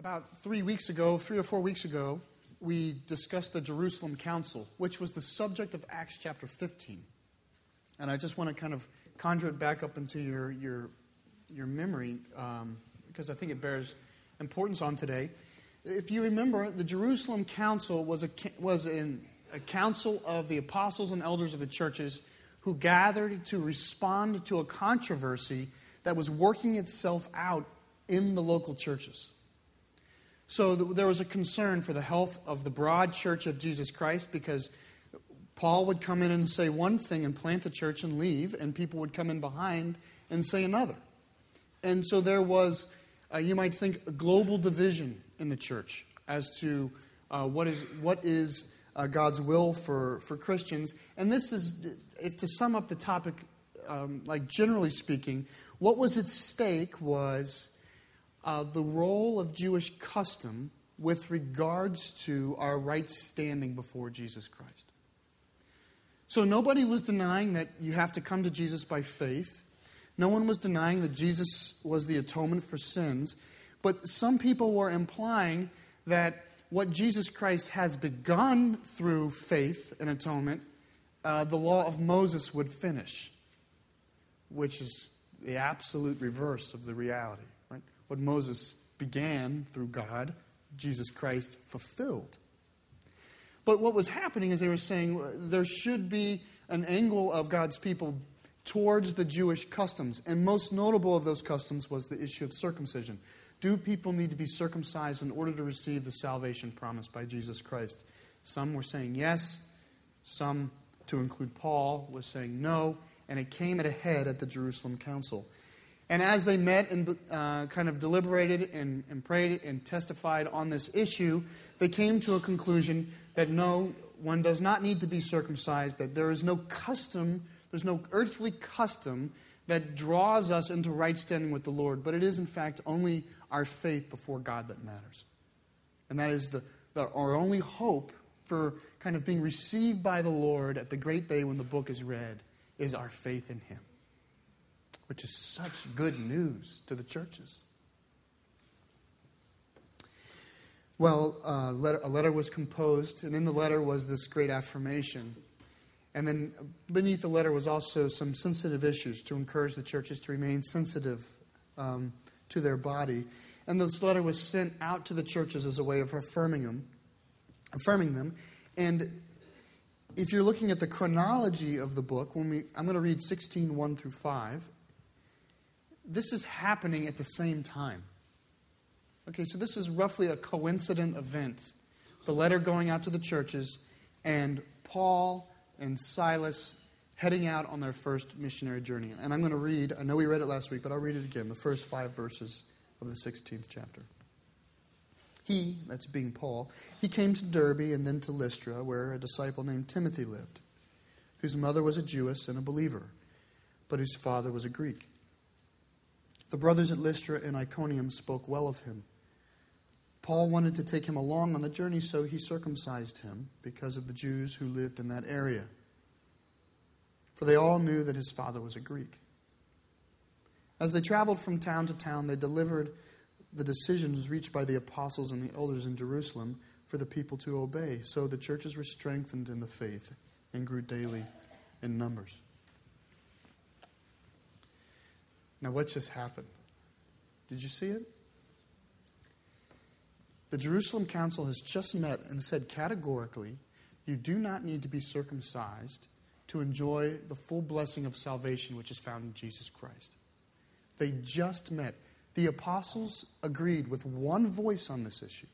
About three weeks ago, three or four weeks ago, we discussed the Jerusalem Council, which was the subject of Acts chapter 15. And I just want to kind of conjure it back up into your, your, your memory um, because I think it bears importance on today. If you remember, the Jerusalem Council was, a, was in a council of the apostles and elders of the churches who gathered to respond to a controversy that was working itself out in the local churches. So there was a concern for the health of the broad church of Jesus Christ because Paul would come in and say one thing and plant a church and leave, and people would come in behind and say another. And so there was, uh, you might think, a global division in the church as to uh, what is, what is uh, God's will for, for Christians. And this is, if to sum up the topic, um, like generally speaking, what was at stake was uh, the role of Jewish custom with regards to our right standing before Jesus Christ. So nobody was denying that you have to come to Jesus by faith. No one was denying that Jesus was the atonement for sins. But some people were implying that what Jesus Christ has begun through faith and atonement, uh, the law of Moses would finish, which is the absolute reverse of the reality what Moses began through God, Jesus Christ fulfilled. But what was happening is they were saying uh, there should be an angle of God's people towards the Jewish customs. And most notable of those customs was the issue of circumcision. Do people need to be circumcised in order to receive the salvation promised by Jesus Christ? Some were saying yes, some, to include Paul, was saying no, and it came at a head at the Jerusalem Council. And as they met and uh, kind of deliberated and, and prayed and testified on this issue, they came to a conclusion that no, one does not need to be circumcised, that there is no custom, there's no earthly custom that draws us into right standing with the Lord, but it is, in fact, only our faith before God that matters. And that is the, the, our only hope for kind of being received by the Lord at the great day when the book is read is our faith in Him which is such good news to the churches. Well, uh, letter, a letter was composed, and in the letter was this great affirmation. And then beneath the letter was also some sensitive issues to encourage the churches to remain sensitive um, to their body. And this letter was sent out to the churches as a way of affirming them, affirming them. And if you're looking at the chronology of the book, when we, I'm going to read 16, 1 through 5 this is happening at the same time. Okay, so this is roughly a coincident event. The letter going out to the churches, and Paul and Silas heading out on their first missionary journey. And I'm going to read, I know we read it last week, but I'll read it again, the first five verses of the 16th chapter. He, that's being Paul, he came to Derbe and then to Lystra, where a disciple named Timothy lived, whose mother was a Jewess and a believer, but whose father was a Greek. The brothers at Lystra and Iconium spoke well of him. Paul wanted to take him along on the journey, so he circumcised him because of the Jews who lived in that area. For they all knew that his father was a Greek. As they traveled from town to town, they delivered the decisions reached by the apostles and the elders in Jerusalem for the people to obey. So the churches were strengthened in the faith and grew daily in numbers. Now, what just happened? Did you see it? The Jerusalem Council has just met and said categorically you do not need to be circumcised to enjoy the full blessing of salvation which is found in Jesus Christ. They just met. The apostles agreed with one voice on this issue.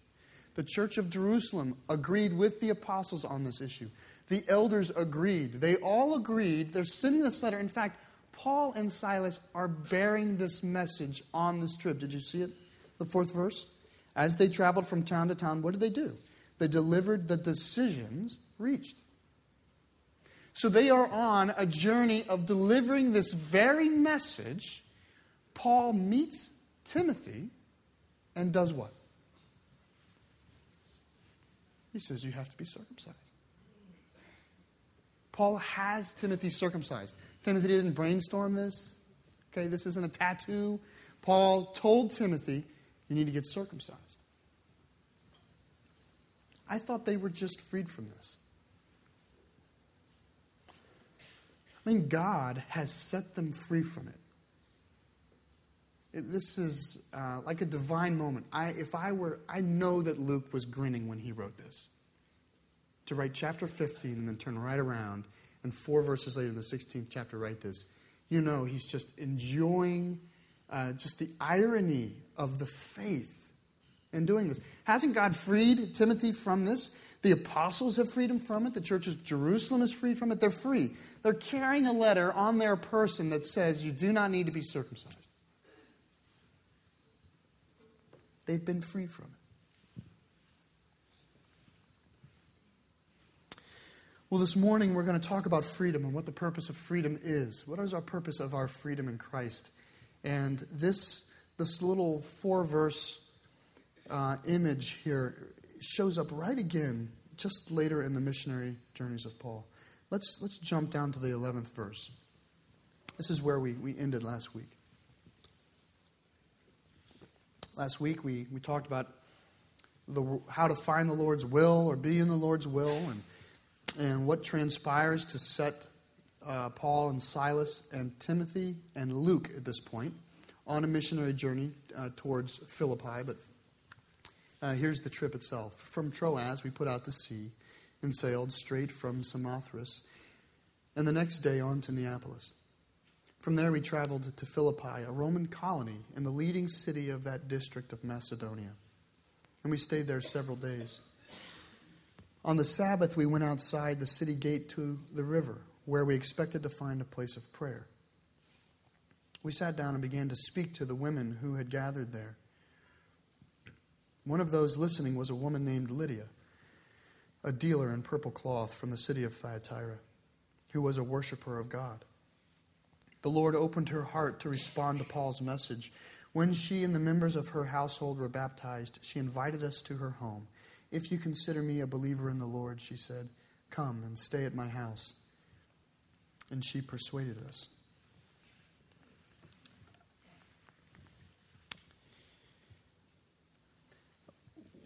The church of Jerusalem agreed with the apostles on this issue. The elders agreed. They all agreed. They're sending this letter. In fact, Paul and Silas are bearing this message on this trip. Did you see it? The fourth verse? As they traveled from town to town, what did they do? They delivered the decisions reached. So they are on a journey of delivering this very message. Paul meets Timothy and does what? He says, You have to be circumcised. Paul has Timothy circumcised. Timothy didn't brainstorm this. Okay, this isn't a tattoo. Paul told Timothy, you need to get circumcised. I thought they were just freed from this. I mean, God has set them free from it. this is uh, like a divine moment. I, if I were, I know that Luke was grinning when he wrote this. To write chapter 15 and then turn right around and four verses later in the 16th chapter write this, you know he's just enjoying uh, just the irony of the faith in doing this. Hasn't God freed Timothy from this? The apostles have freed him from it. The church of Jerusalem is freed from it. They're free. They're carrying a letter on their person that says you do not need to be circumcised. They've been free from it. Well, this morning we're going to talk about freedom and what the purpose of freedom is. What is our purpose of our freedom in Christ? And this, this little four verse uh, image here shows up right again just later in the missionary journeys of Paul. Let's, let's jump down to the 11th verse. This is where we, we ended last week. Last week we, we talked about the, how to find the Lord's will or be in the Lord's will and, and what transpires to set uh, Paul and Silas and Timothy and Luke at this point on a missionary journey uh, towards Philippi. But uh, here's the trip itself. From Troas, we put out to sea and sailed straight from Samothrace, and the next day on to Neapolis. From there, we traveled to Philippi, a Roman colony in the leading city of that district of Macedonia. And we stayed there several days. On the Sabbath, we went outside the city gate to the river, where we expected to find a place of prayer. We sat down and began to speak to the women who had gathered there. One of those listening was a woman named Lydia, a dealer in purple cloth from the city of Thyatira, who was a worshiper of God. The Lord opened her heart to respond to Paul's message. When she and the members of her household were baptized, she invited us to her home. If you consider me a believer in the Lord, she said, come and stay at my house. And she persuaded us.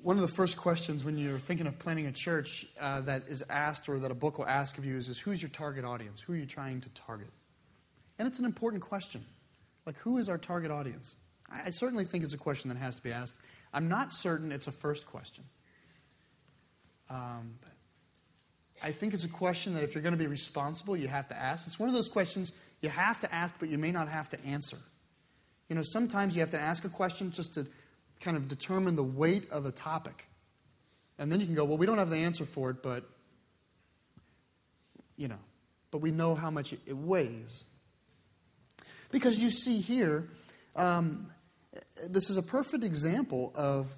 one of the first questions when you're thinking of planning a church uh, that is asked or that a book will ask of you is, is who's your target audience? Who are you trying to target? And it's an important question. Like, who is our target audience? I, I certainly think it's a question that has to be asked. I'm not certain it's a first question. Um, I think it's a question that if you're going to be responsible, you have to ask. It's one of those questions you have to ask, but you may not have to answer. You know, sometimes you have to ask a question just to kind of determine the weight of a topic. And then you can go, well, we don't have the answer for it, but, you know, but we know how much it weighs. Because you see here, um, this is a perfect example of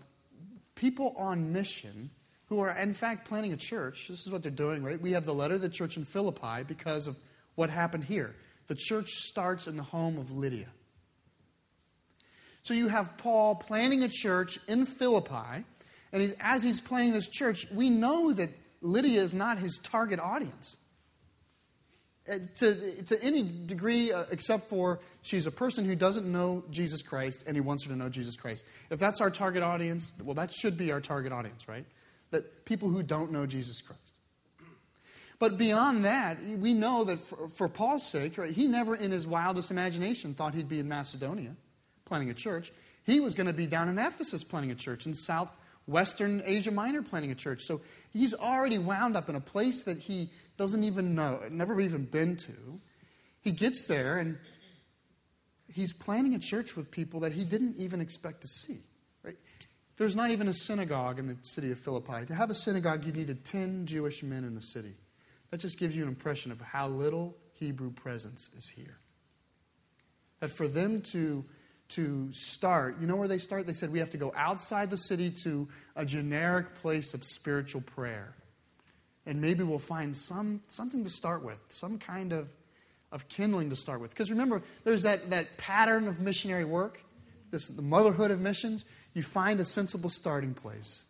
people on mission who are, in fact, planning a church. This is what they're doing, right? We have the letter of the church in Philippi because of what happened here. The church starts in the home of Lydia. So you have Paul planning a church in Philippi, and as he's planning this church, we know that Lydia is not his target audience. Uh, to, to any degree, uh, except for she's a person who doesn't know Jesus Christ and he wants her to know Jesus Christ. If that's our target audience, well, that should be our target audience, right? That people who don't know Jesus Christ. But beyond that, we know that for, for Paul's sake, right, he never in his wildest imagination thought he'd be in Macedonia planning a church. He was going to be down in Ephesus planning a church, in southwestern Asia Minor planning a church. So he's already wound up in a place that he doesn't even know, never even been to. He gets there and he's planning a church with people that he didn't even expect to see. There's not even a synagogue in the city of Philippi. To have a synagogue, you needed 10 Jewish men in the city. That just gives you an impression of how little Hebrew presence is here. That for them to to start. You know where they start? They said we have to go outside the city to a generic place of spiritual prayer. And maybe we'll find some, something to start with, some kind of, of kindling to start with. Because remember, there's that, that pattern of missionary work, this, the motherhood of missions. You find a sensible starting place.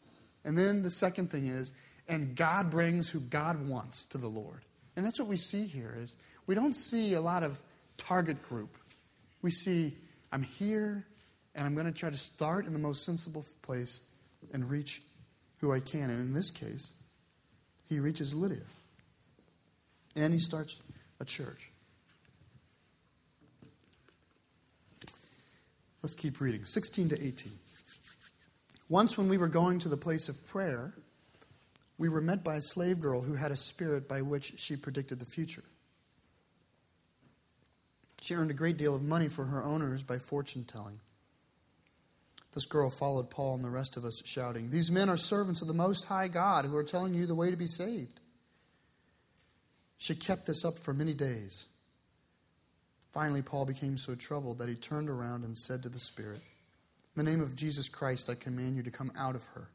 And then the second thing is, and God brings who God wants to the Lord. And that's what we see here is we don't see a lot of target group. We see I'm here, and I'm going to try to start in the most sensible place and reach who I can. And in this case, he reaches Lydia. And he starts a church. Let's keep reading. 16 to 18. Once, when we were going to the place of prayer, we were met by a slave girl who had a spirit by which she predicted the future. She earned a great deal of money for her owners by fortune telling. This girl followed Paul and the rest of us, shouting, These men are servants of the Most High God who are telling you the way to be saved. She kept this up for many days. Finally, Paul became so troubled that he turned around and said to the Spirit, In the name of Jesus Christ, I command you to come out of her.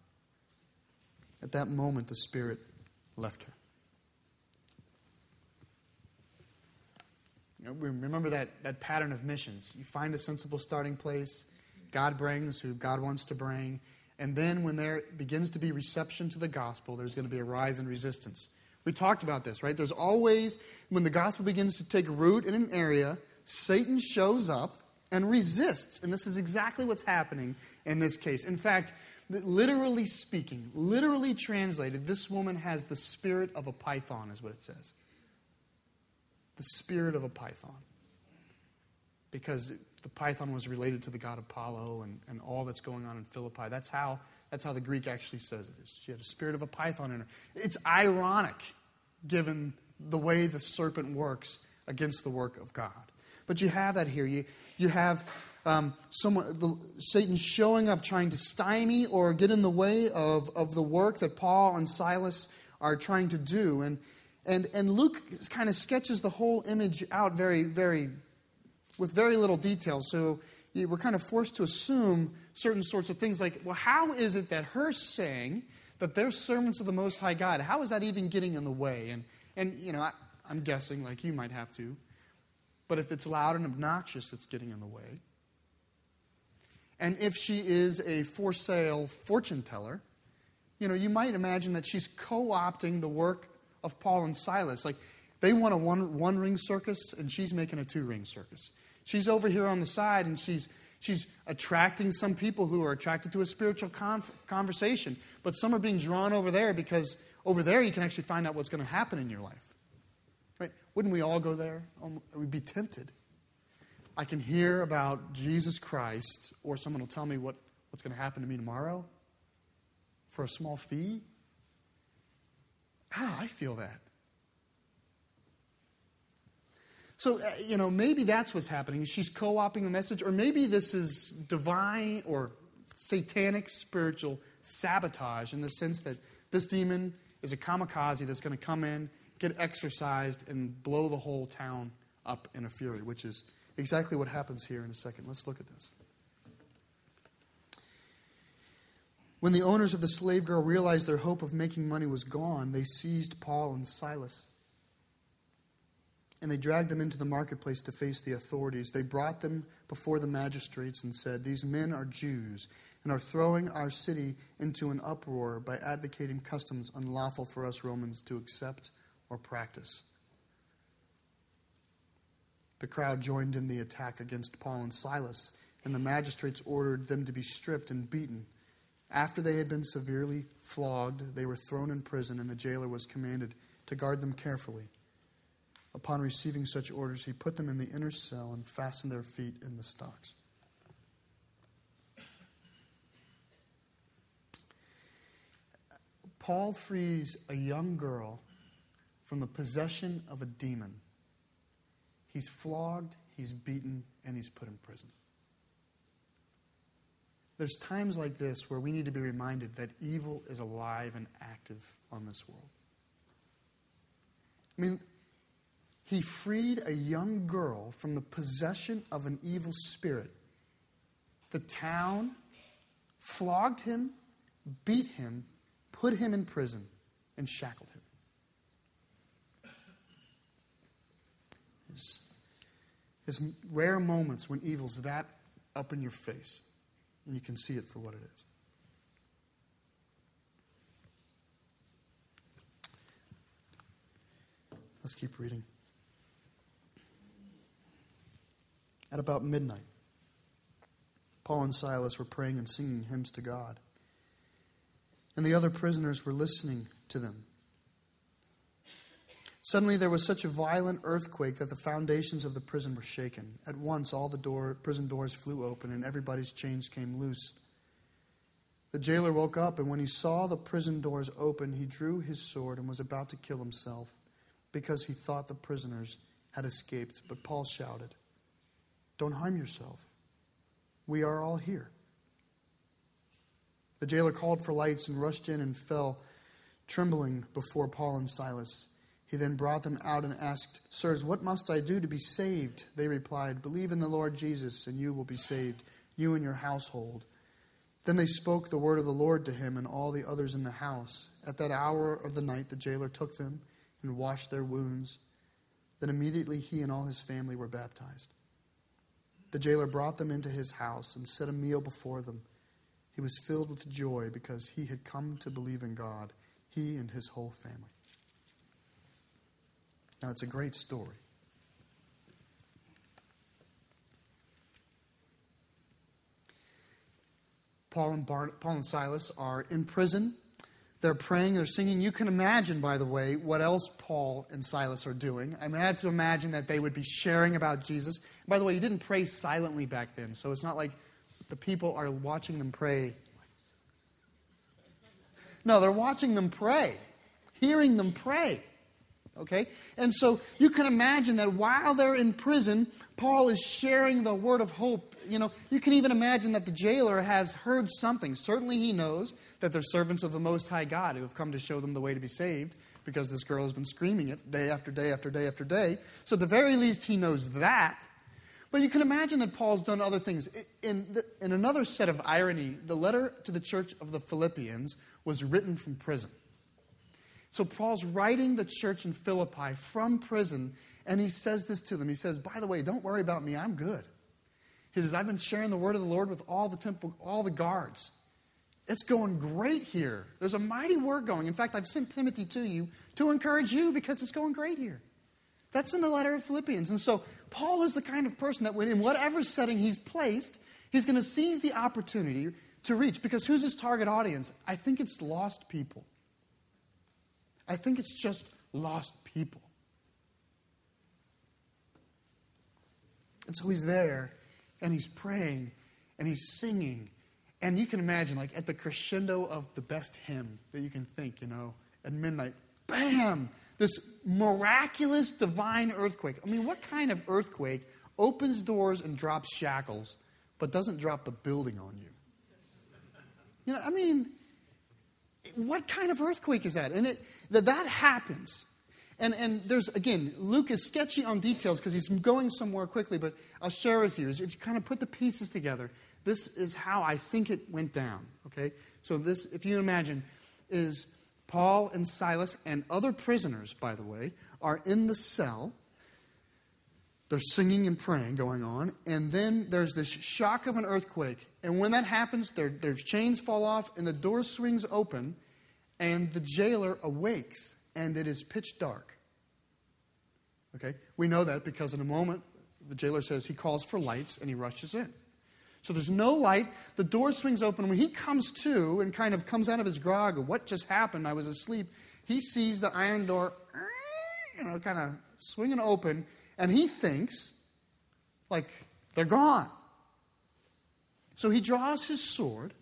At that moment, the Spirit left her. You know, remember that, that pattern of missions. You find a sensible starting place, God brings who God wants to bring, and then when there begins to be reception to the gospel, there's going to be a rise in resistance. We talked about this, right? There's always, when the gospel begins to take root in an area, Satan shows up and resists. And this is exactly what's happening in this case. In fact, literally speaking, literally translated, this woman has the spirit of a python, is what it says. The spirit of a python. Because the python was related to the god Apollo and, and all that's going on in Philippi. That's how, that's how the Greek actually says it. She had a spirit of a python in her. It's ironic given the way the serpent works against the work of God. But you have that here. You, you have um, someone, the, Satan showing up trying to stymie or get in the way of, of the work that Paul and Silas are trying to do. And, and, and Luke kind of sketches the whole image out very, very, with very little detail. So we're kind of forced to assume certain sorts of things like, well, how is it that her saying that they're servants of the Most High God, how is that even getting in the way? And, and you know, I, I'm guessing, like you might have to, but if it's loud and obnoxious, it's getting in the way. And if she is a for sale fortune teller, you know, you might imagine that she's co opting the work of Paul and Silas. Like, they want a one, one ring circus, and she's making a two ring circus. She's over here on the side, and she's, she's attracting some people who are attracted to a spiritual conversation. But some are being drawn over there because over there you can actually find out what's going to happen in your life. Wouldn't we all go there? We'd be tempted. I can hear about Jesus Christ, or someone will tell me what, what's going to happen to me tomorrow for a small fee. Ah, I feel that. So, uh, you know, maybe that's what's happening. She's co opting the message, or maybe this is divine or satanic spiritual sabotage in the sense that this demon is a kamikaze that's going to come in, get exorcised and blow the whole town up in a fury, which is exactly what happens here in a second. Let's look at this. When the owners of the slave girl realized their hope of making money was gone, they seized Paul and Silas. And they dragged them into the marketplace to face the authorities. They brought them before the magistrates and said, These men are Jews and are throwing our city into an uproar by advocating customs unlawful for us Romans to accept or practice. The crowd joined in the attack against Paul and Silas, and the magistrates ordered them to be stripped and beaten. After they had been severely flogged, they were thrown in prison, and the jailer was commanded to guard them carefully. Upon receiving such orders, he put them in the inner cell and fastened their feet in the stocks. Paul frees a young girl from the possession of a demon He's flogged, he's beaten, and he's put in prison. There's times like this where we need to be reminded that evil is alive and active on this world. I mean, he freed a young girl from the possession of an evil spirit. The town flogged him, beat him, put him in prison, and shackled him. His it's rare moments when evil's that up in your face and you can see it for what it is. Let's keep reading. At about midnight, Paul and Silas were praying and singing hymns to God. and the other prisoners were listening to them. Suddenly there was such a violent earthquake that the foundations of the prison were shaken. At once all the door, prison doors flew open and everybody's chains came loose. The jailer woke up, and when he saw the prison doors open, he drew his sword and was about to kill himself because he thought the prisoners had escaped. But Paul shouted, Don't harm yourself. We are all here. The jailer called for lights and rushed in and fell trembling before Paul and Silas. He then brought them out and asked, Sirs, what must I do to be saved? They replied, Believe in the Lord Jesus, and you will be saved, you and your household. Then they spoke the word of the Lord to him and all the others in the house. At that hour of the night, the jailer took them and washed their wounds. Then immediately he and all his family were baptized. The jailer brought them into his house and set a meal before them. He was filled with joy because he had come to believe in God, he and his whole family. Now, it's a great story. Paul and, Bar- Paul and Silas are in prison. They're praying, they're singing. You can imagine, by the way, what else Paul and Silas are doing. I mean, I have to imagine that they would be sharing about Jesus. By the way, you didn't pray silently back then, so it's not like the people are watching them pray. No, they're watching them pray, hearing them pray. Okay? And so you can imagine that while they're in prison, Paul is sharing the word of hope. You know, you can even imagine that the jailer has heard something. Certainly he knows that they're servants of the Most High God who have come to show them the way to be saved because this girl has been screaming it day after day after day after day. So at the very least, he knows that. But you can imagine that Paul's done other things. In, the, in another set of irony, the letter to the church of the Philippians was written from prison. So Paul's writing the church in Philippi from prison, and he says this to them. He says, By the way, don't worry about me, I'm good. He says, I've been sharing the word of the Lord with all the temple, all the guards. It's going great here. There's a mighty work going. In fact, I've sent Timothy to you to encourage you because it's going great here. That's in the letter of Philippians. And so Paul is the kind of person that when in whatever setting he's placed, he's going to seize the opportunity to reach. Because who's his target audience? I think it's lost people. I think it's just lost people. And so he's there and he's praying and he's singing. And you can imagine, like, at the crescendo of the best hymn that you can think, you know, at midnight, bam, this miraculous divine earthquake. I mean, what kind of earthquake opens doors and drops shackles, but doesn't drop the building on you? You know, I mean, what kind of earthquake is that? And it, that, that happens. And, and there's, again, Luke is sketchy on details because he's going somewhere quickly, but I'll share with you. If you kind of put the pieces together, this is how I think it went down. Okay? So, this, if you imagine, is Paul and Silas and other prisoners, by the way, are in the cell. They're singing and praying going on. And then there's this shock of an earthquake. And when that happens, their, their chains fall off and the door swings open and the jailer awakes and it is pitch dark. Okay? We know that because in a moment, the jailer says he calls for lights and he rushes in. So there's no light. The door swings open. When he comes to and kind of comes out of his grog what just happened, I was asleep, he sees the iron door, you know, kind of swinging open, and he thinks, like, they're gone. So he draws his sword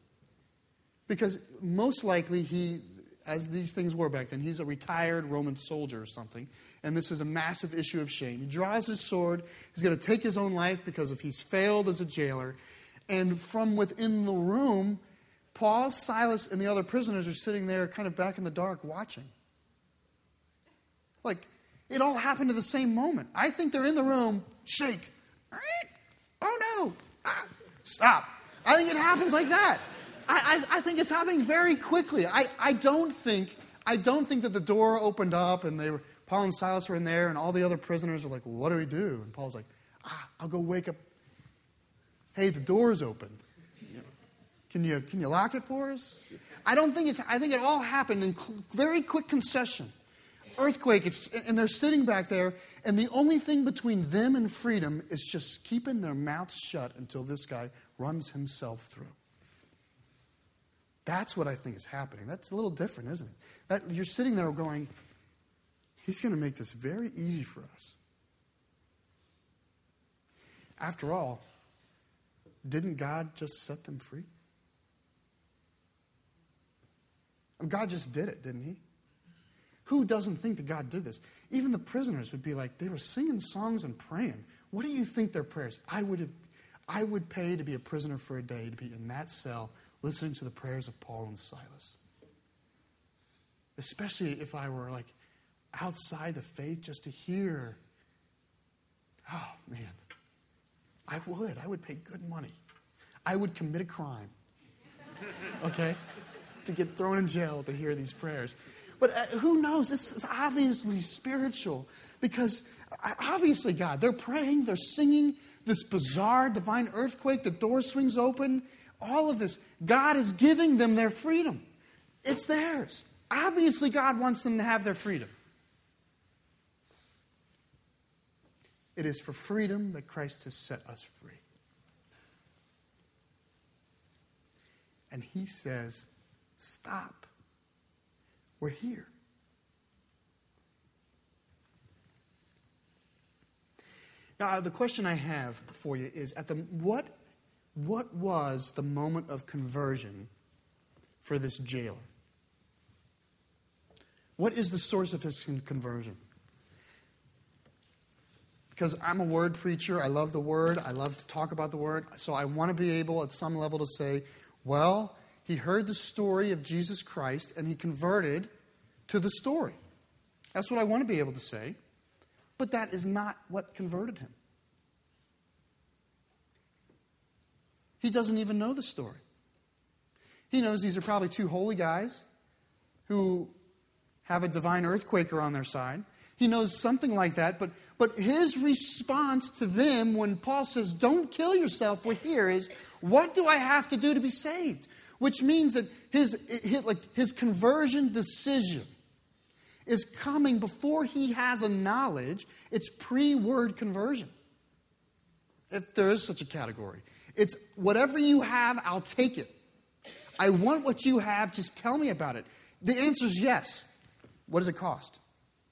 because most likely he as these things were back then. He's a retired Roman soldier or something, and this is a massive issue of shame. He draws his sword. He's going to take his own life because if he's failed as a jailer. And from within the room, Paul, Silas, and the other prisoners are sitting there kind of back in the dark watching. Like, it all happened at the same moment. I think they're in the room, shake. Oh no, ah, stop. I think it happens like that. I, I, I think it's happening very quickly. I, I, don't think, I don't think that the door opened up and they were, Paul and Silas were in there and all the other prisoners were like, what do we do? And Paul's like, ah, I'll go wake up. Hey, the door's open. Can you, can you lock it for us? I don't think it's, I think it all happened in very quick concession. Earthquake, it's, and they're sitting back there, and the only thing between them and freedom is just keeping their mouths shut until this guy runs himself through. That's what I think is happening. That's a little different, isn't it? That you're sitting there going, He's going to make this very easy for us. After all, didn't God just set them free? God just did it, didn't He? Who doesn't think that God did this? Even the prisoners would be like, they were singing songs and praying. What do you think their prayers? I would, I would pay to be a prisoner for a day, to be in that cell listening to the prayers of Paul and Silas. Especially if I were like outside the faith just to hear. Oh, man. I would. I would pay good money. I would commit a crime. Okay? to get thrown in jail to hear these prayers. But uh, who knows? This is obviously spiritual because uh, obviously, God, they're praying, they're singing this bizarre divine earthquake, the door swings open, all of this. God is giving them their freedom. It's theirs. Obviously, God wants them to have their freedom. It is for freedom that Christ has set us free. And he says, Stop. We're here. Now, uh, the question I have for you is at the what what was the moment of conversion for this jailer? What is the source of his conversion? Because I'm a word preacher, I love the word, I love to talk about the word, so I want to be able at some level to say, well, he heard the story of Jesus Christ and he converted to the story. That's what I want to be able to say. But that is not what converted him. He doesn't even know the story. He knows these are probably two holy guys who have a divine earthquaker on their side. He knows something like that, but, but his response to them when Paul says, Don't kill yourself, we're here, is, What do I have to do to be saved? Which means that his, his, like, his conversion decision is coming before he has a knowledge. It's pre word conversion, if there is such a category. It's whatever you have, I'll take it. I want what you have, just tell me about it. The answer is yes. What does it cost?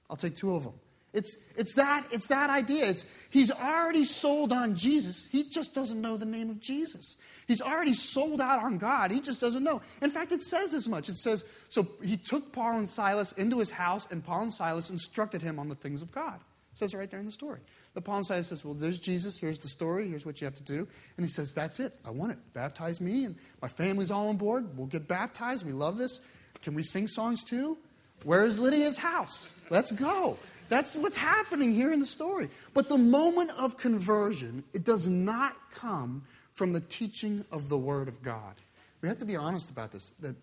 I'll take two of them. It's, it's, that, it's that idea. It's, he's already sold on Jesus. He just doesn't know the name of Jesus. He's already sold out on God. He just doesn't know. In fact, it says as much. It says, so he took Paul and Silas into his house, and Paul and Silas instructed him on the things of God. It says it right there in the story. The Paul and Silas says, well, there's Jesus. Here's the story. Here's what you have to do. And he says, that's it. I want it. Baptize me, and my family's all on board. We'll get baptized. We love this. Can we sing songs too? Where's Lydia's house? Let's go. That's what's happening here in the story. But the moment of conversion, it does not come from the teaching of the Word of God. We have to be honest about this that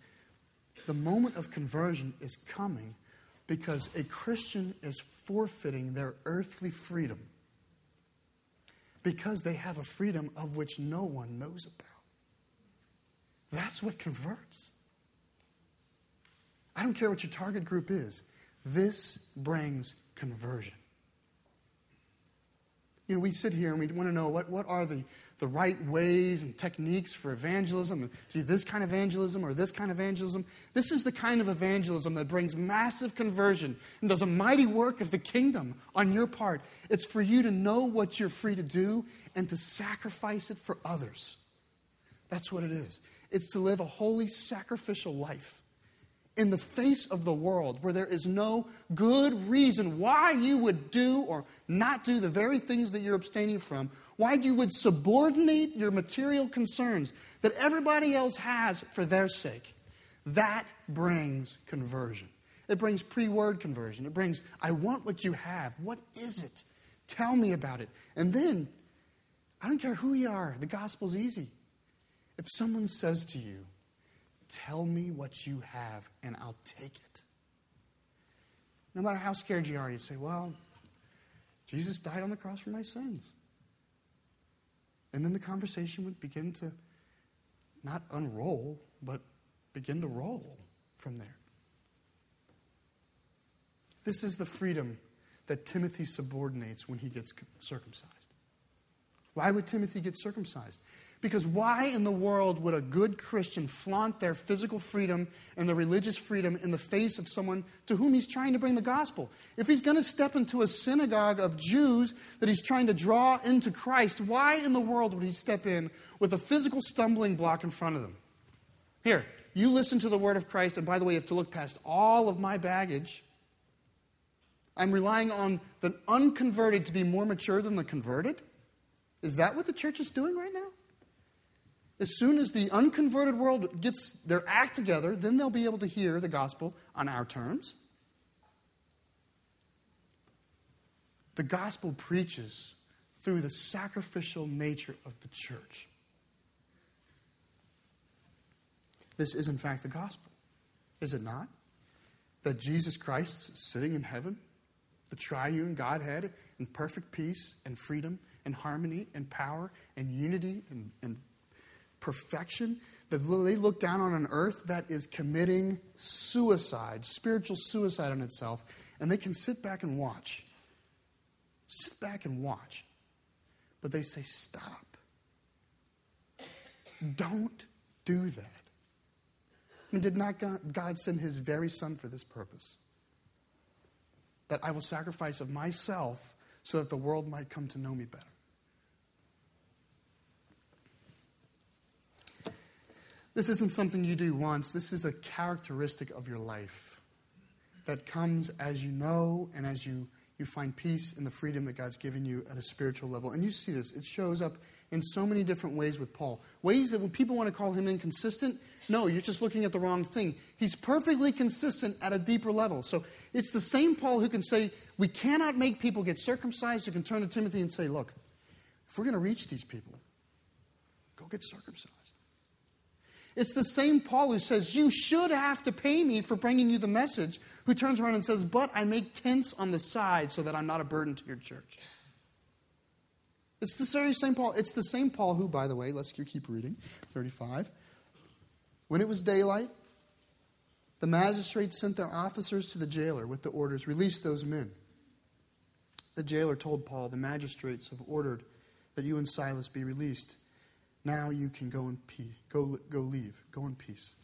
the moment of conversion is coming because a Christian is forfeiting their earthly freedom because they have a freedom of which no one knows about. That's what converts. I don't care what your target group is, this brings conversion. You know, we sit here and we want to know what, what are the, the right ways and techniques for evangelism. to Do this kind of evangelism or this kind of evangelism? This is the kind of evangelism that brings massive conversion and does a mighty work of the kingdom on your part. It's for you to know what you're free to do and to sacrifice it for others. That's what it is. It's to live a holy, sacrificial life in the face of the world where there is no good reason why you would do or not do the very things that you're abstaining from, why you would subordinate your material concerns that everybody else has for their sake, that brings conversion. It brings pre word conversion. It brings, I want what you have. What is it? Tell me about it. And then, I don't care who you are, the gospel's easy. If someone says to you, Tell me what you have, and I'll take it. No matter how scared you are, you say, Well, Jesus died on the cross for my sins. And then the conversation would begin to not unroll, but begin to roll from there. This is the freedom that Timothy subordinates when he gets circumcised. Why would Timothy get circumcised? Because why in the world would a good Christian flaunt their physical freedom and their religious freedom in the face of someone to whom he's trying to bring the gospel? If he's going to step into a synagogue of Jews that he's trying to draw into Christ, why in the world would he step in with a physical stumbling block in front of them? Here, you listen to the word of Christ, and by the way, you have to look past all of my baggage. I'm relying on the unconverted to be more mature than the converted. Is that what the church is doing right now? As soon as the unconverted world gets their act together, then they'll be able to hear the gospel on our terms. The gospel preaches through the sacrificial nature of the church. This is, in fact, the gospel, is it not? That Jesus Christ is sitting in heaven, the triune Godhead, in perfect peace and freedom and harmony and power and unity and, and perfection, that they look down on an earth that is committing suicide, spiritual suicide on itself, and they can sit back and watch. Sit back and watch. But they say, stop. Don't do that. And did not God send his very son for this purpose? That I will sacrifice of myself so that the world might come to know me better. This isn't something you do once, this is a characteristic of your life that comes as you know and as you, you find peace in the freedom that God's given you at a spiritual level. And you see this, it shows up in so many different ways with Paul. Ways that when people want to call him inconsistent, no, you're just looking at the wrong thing. He's perfectly consistent at a deeper level. So it's the same Paul who can say, We cannot make people get circumcised, who can turn to Timothy and say, Look, if we're going to reach these people, go get circumcised. It's the same Paul who says, You should have to pay me for bringing you the message, who turns around and says, But I make tents on the side so that I'm not a burden to your church. It's the very same Paul. It's the same Paul who, by the way, let's keep reading, 35. When it was daylight, the magistrates sent their officers to the jailer with the orders release those men. The jailer told Paul, The magistrates have ordered that you and Silas be released. Now you can go in peace. Go, go leave. Go in peace.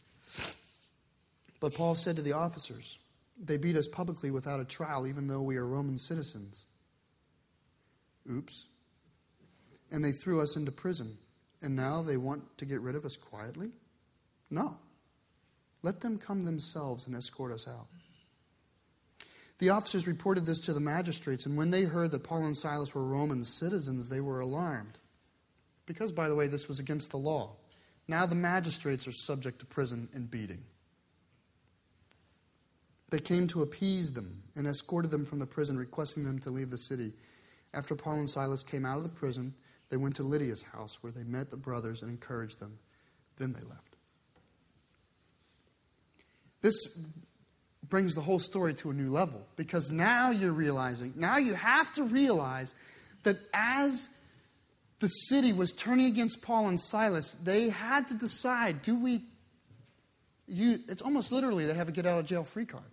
But Paul said to the officers, They beat us publicly without a trial, even though we are Roman citizens. Oops. And they threw us into prison. And now they want to get rid of us quietly? No. Let them come themselves and escort us out. The officers reported this to the magistrates, and when they heard that Paul and Silas were Roman citizens, they were alarmed. Because, by the way, this was against the law. Now the magistrates are subject to prison and beating. They came to appease them and escorted them from the prison, requesting them to leave the city. After Paul and Silas came out of the prison, they went to Lydia's house, where they met the brothers and encouraged them. Then they left. This brings the whole story to a new level because now you're realizing, now you have to realize that as the city was turning against Paul and Silas, they had to decide do we, you, it's almost literally they have a get out of jail free card.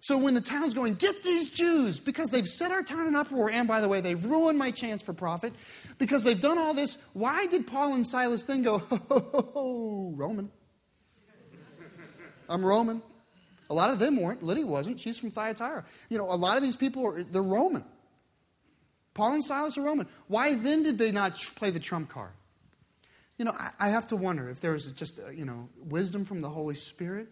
So when the town's going, get these Jews, because they've set our town in uproar, and by the way, they've ruined my chance for profit, because they've done all this, why did Paul and Silas then go, ho, ho, ho, ho Roman? I'm Roman. A lot of them weren't. Lydia wasn't. She's from Thyatira. You know, a lot of these people, are, they're Roman. Paul and Silas are Roman. Why then did they not play the trump card? You know, I, I have to wonder if there was just, uh, you know, wisdom from the Holy Spirit.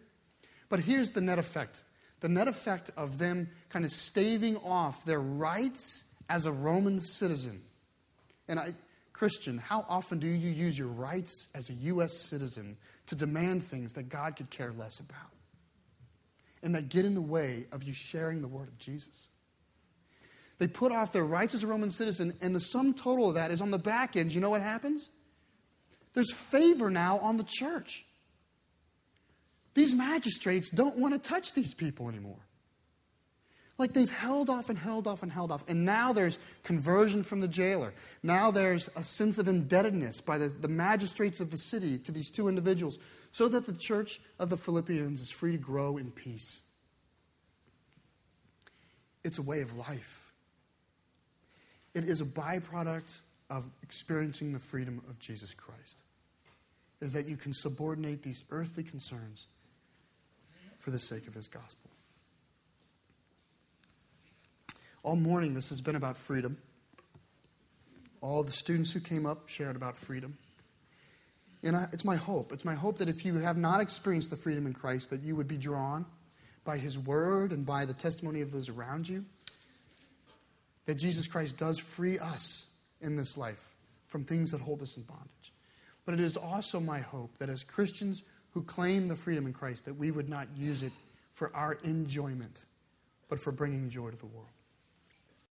But here's the net effect the net effect of them kind of staving off their rights as a Roman citizen. And I, Christian, how often do you use your rights as a U.S. citizen to demand things that God could care less about? And that get in the way of you sharing the word of Jesus? They put off their rights as a Roman citizen, and the sum total of that is on the back end. You know what happens? There's favor now on the church. These magistrates don't want to touch these people anymore. Like they've held off and held off and held off. And now there's conversion from the jailer. Now there's a sense of indebtedness by the, the magistrates of the city to these two individuals so that the church of the Philippians is free to grow in peace. It's a way of life. It is a byproduct of experiencing the freedom of Jesus Christ is that you can subordinate these earthly concerns for the sake of his gospel. All morning, this has been about freedom. All the students who came up shared about freedom. And I, it's my hope. It's my hope that if you have not experienced the freedom in Christ, that you would be drawn by his word and by the testimony of those around you. That Jesus Christ does free us in this life from things that hold us in bondage. But it is also my hope that as Christians who claim the freedom in Christ, that we would not use it for our enjoyment, but for bringing joy to the world.